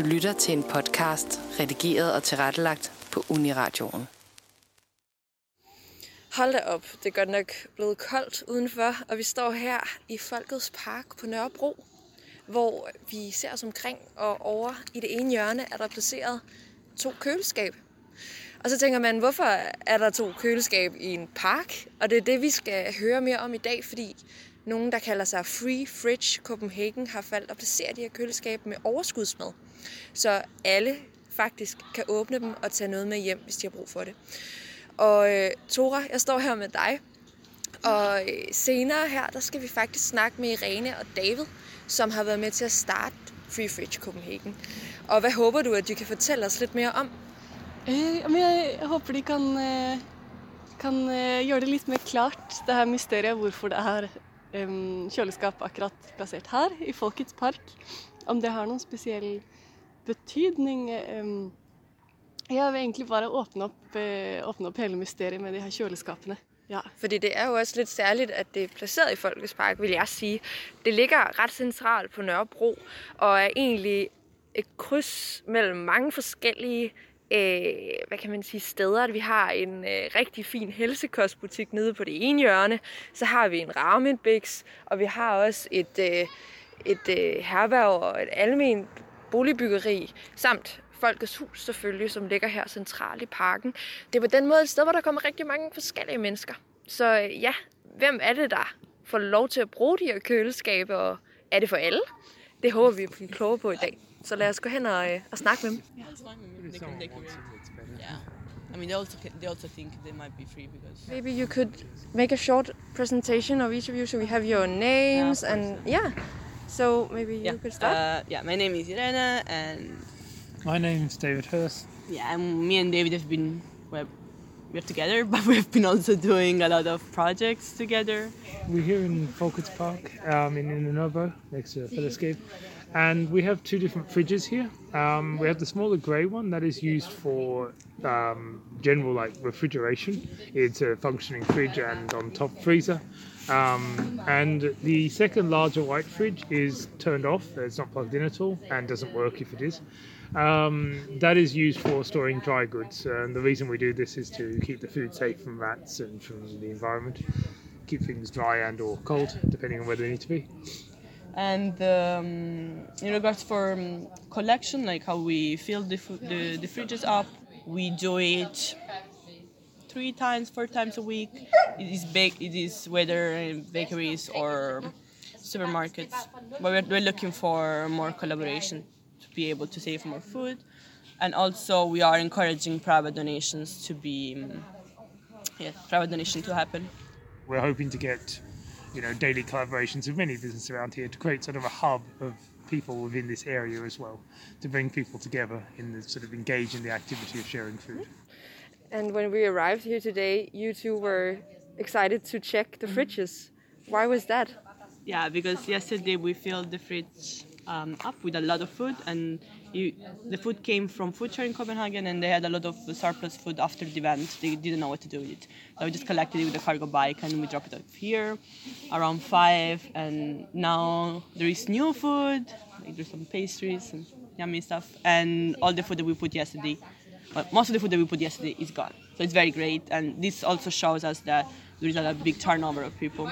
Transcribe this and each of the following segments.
Du lytter til en podcast, redigeret og tilrettelagt på Uniradioen. Hold da op, det er godt nok blevet koldt udenfor, og vi står her i Folkets Park på Nørrebro, hvor vi ser os omkring, og over i det ene hjørne er der placeret to køleskab. Og så tænker man, hvorfor er der to køleskab i en park? Og det er det, vi skal høre mere om i dag, fordi nogen, der kalder sig Free Fridge Copenhagen, har valgt at placere de her køleskabe med overskudsmad. Så alle faktisk kan åbne dem og tage noget med hjem, hvis de har brug for det. Og øh, Tora, jeg står her med dig. Og øh, senere her, der skal vi faktisk snakke med Irene og David, som har været med til at starte Free Fridge Copenhagen. Og hvad håber du, at du kan fortælle os lidt mere om? Eh, jeg, jeg de kan, øh, kan gøre gjøre det lidt mere klart, det her mysteriet hvorfor det er Øhm, kjøleskap akkurat plassert her, i Folkets park. Om det har noen spesiell betydning. Øhm, jeg vil egentlig bare åpne opp, øh, åpne opp hele mysteriet med de her kjøleskapene. Ja. Fordi det er jo også lidt særligt, at det er placeret i Folkets Park, vil jeg sige. Det ligger ret centralt på Nørrebro, og er egentlig et kryds mellem mange forskellige øh, hvad kan man sige, steder. At Vi har en øh, rigtig fin helsekostbutik nede på det ene hjørne, så har vi en Ramenbix, og vi har også et, øh, et øh, herværg og et almen boligbyggeri, samt Folkets Hus selvfølgelig, som ligger her centralt i parken. Det er på den måde et sted, hvor der kommer rigtig mange forskellige mennesker. Så øh, ja, hvem er det, der får lov til at bruge de her køleskabe, og er det for alle? Det håber vi bliver klogere på i dag. Så lad os gå hen og, øh, og snakke med dem. They can, they can, yeah. I mean, they also they also think they might be free because Maybe you could make a short presentation of each of you so we have your names Yeah, of and yeah. So maybe you could start. Uh, yeah, my name is Irena, and My name is David Hurst. yeah, and me and David have been well, we're together, but we've been also doing a lot of projects together. We're here in Folkets Park um, in Innovo, next to Fellowscape. And we have two different fridges here. Um, we have the smaller grey one that is used for um, general like refrigeration. It's a functioning fridge and on top freezer. Um, and the second larger white fridge is turned off. It's not plugged in at all and doesn't work if it is. Um, that is used for storing dry goods. And the reason we do this is to keep the food safe from rats and from the environment. Keep things dry and or cold, depending on where they need to be. And um, in regards for um, collection, like how we fill the, the the fridges up, we do it three times, four times a week. It is bake. It is whether in bakeries or supermarkets. But we're, we're looking for more collaboration to be able to save more food, and also we are encouraging private donations to be, um, yeah, private donation to happen. We're hoping to get, you know, daily collaborations with many businesses around here to create sort of a hub of people within this area as well, to bring people together in the sort of engage in the activity of sharing food. And when we arrived here today, you two were excited to check the mm-hmm. fridges. Why was that? Yeah, because yesterday we filled the fridge um, up with a lot of food, and you, the food came from Food in Copenhagen, and they had a lot of surplus food after the event. They didn't know what to do with it. So we just collected it with a cargo bike, and we dropped it off here around five. And now there is new food. Like there's some pastries and yummy stuff, and all the food that we put yesterday. But most of the food that we put yesterday is gone. So it's very great, and this also shows us that there is a big turnover of people.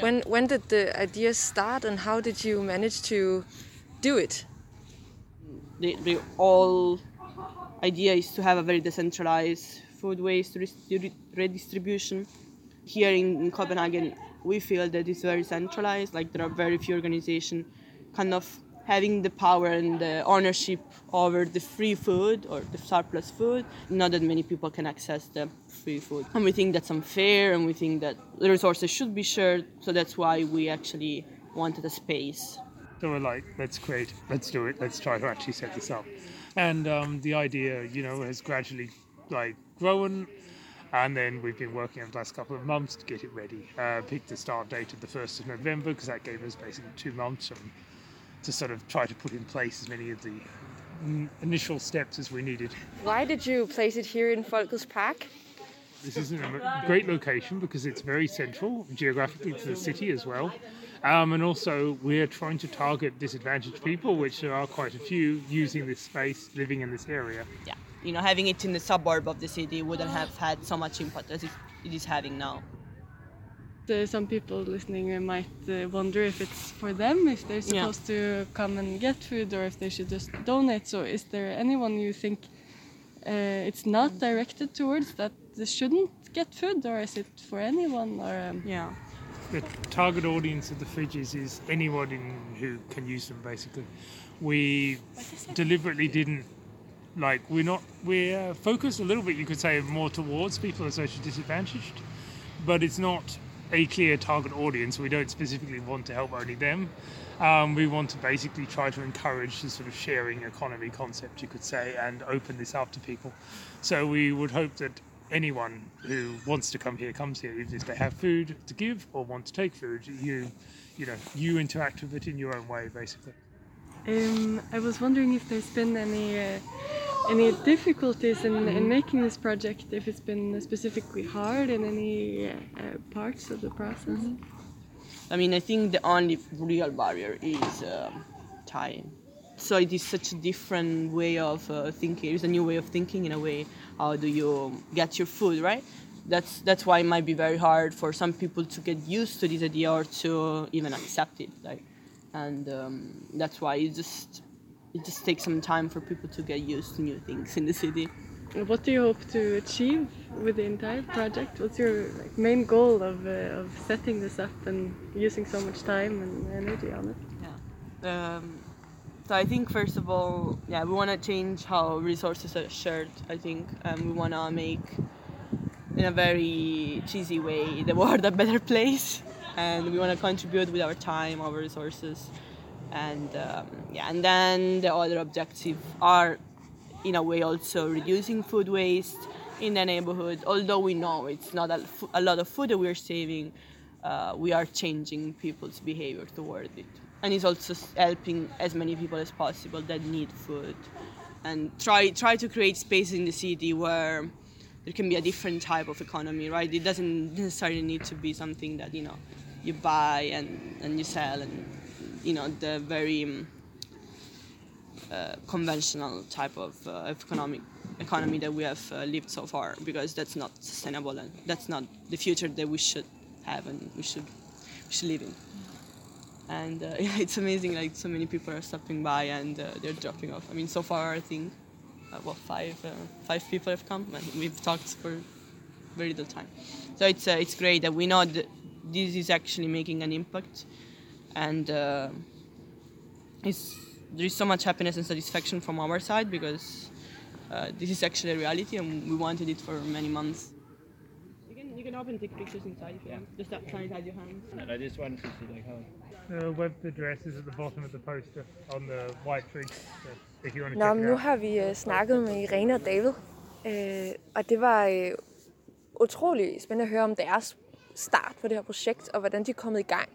When when did the idea start, and how did you manage to do it? the, the all idea is to have a very decentralized food waste redistribution. Here in, in Copenhagen, we feel that it's very centralized. Like there are very few organizations, kind of having the power and the ownership over the free food or the surplus food. Not that many people can access the free food, and we think that's unfair, and we think that the resources should be shared. So that's why we actually wanted a space So we're like, let's create, let's do it, let's try to actually set this up. And um, the idea, you know, has gradually like grown. And then we've been working over the last couple of months to get it ready. Uh, picked the start date of the 1st of November because that gave us basically two months to sort of try to put in place as many of the initial steps as we needed. Why did you place it here in Folkets Park? This is a great location because it's very central geographically to the city as well. Um, and also, we're trying to target disadvantaged people, which there are quite a few using this space, living in this area. Yeah, you know, having it in the suburb of the city wouldn't have had so much impact as it, it is having now. Uh, some people listening uh, might uh, wonder if it's for them, if they're Yeah. supposed to come and get food, or if they should just donate. So, is there anyone you think uh, it's not directed towards that they shouldn't get food, or is it for anyone? Or um, Yeah. the target audience of the fridges is anyone in, who can use them basically we deliberately didn't like we're not we're focused a little bit you could say more towards people who are socially disadvantaged but it's not a clear target audience we don't specifically want to help only them um, we want to basically try to encourage the sort of sharing economy concept you could say and open this up to people so we would hope that anyone who wants to come here comes here, even if they have food to give or want to take food. You, you know, you interact with it in your own way, basically. Um, I was wondering if there's been any uh, any difficulties in, in making this project. If it's been specifically hard in any uh, parts of the process. I mean, I think the only real barrier is um, time. So it is such a different way of uh, thinking. It's a new way of thinking in a way. How do you get your food, right? That's that's why it might be very hard for some people to get used to this idea or to even accept it. Like, and um, that's why it just it just takes some time for people to get used to new things in the city. What do you hope to achieve with the entire project? What's your like, main goal of, uh, of setting this up and using so much time and energy on it? Yeah. Um, so I think first of all, yeah, we want to change how resources are shared. I think um, we want to make, in a very cheesy way, the world a better place, and we want to contribute with our time, our resources, and um, yeah, and then the other objectives are, in a way, also reducing food waste in the neighborhood. Although we know it's not a lot of food that we're saving, uh, we are changing people's behavior toward it. And it's also helping as many people as possible that need food. And try try to create space in the city where there can be a different type of economy right? It doesn't necessarily need to be something that you know you buy and, and you sell and you know the very um, uh, conventional type of uh, economic economy that we have uh, lived so far because that's not sustainable and that's not the future that we should have and we should we should live in and uh, yeah, it's amazing. Like so many people are stopping by and uh, they're dropping off. I mean, so far I think uh, what five uh, five people have come and we've talked for very little time. So it's uh, it's great that we know that this is actually making an impact, and uh, it's there is so much happiness and satisfaction from our side because uh, this is actually a reality and we wanted it for many months. You can you can open take pictures inside if you want. Just sanitize your hands. And I just wanted to see like how The web address is at the bottom of the poster on the white tree. So if you want to Nå, check nu out. har vi øh, snakket med Irene og David, øh, og det var øh, utrolig spændende at høre om deres start på det her projekt, og hvordan de er kommet i gang.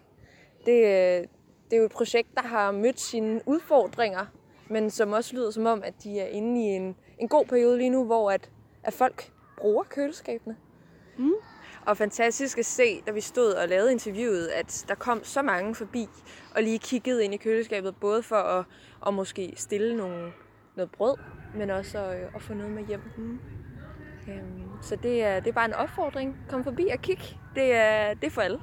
Det, øh, det er jo et projekt, der har mødt sine udfordringer, men som også lyder som om, at de er inde i en, en god periode lige nu, hvor at, at folk bruger køleskabene. Mm. Og fantastisk at se, da vi stod og lavede interviewet, at der kom så mange forbi og lige kiggede ind i køleskabet, både for at, at måske stille nogle, noget brød, men også at, at få noget med hjem. Mm. Øhm, så det er, det er bare en opfordring. Kom forbi og kig. Det er, det er for alle.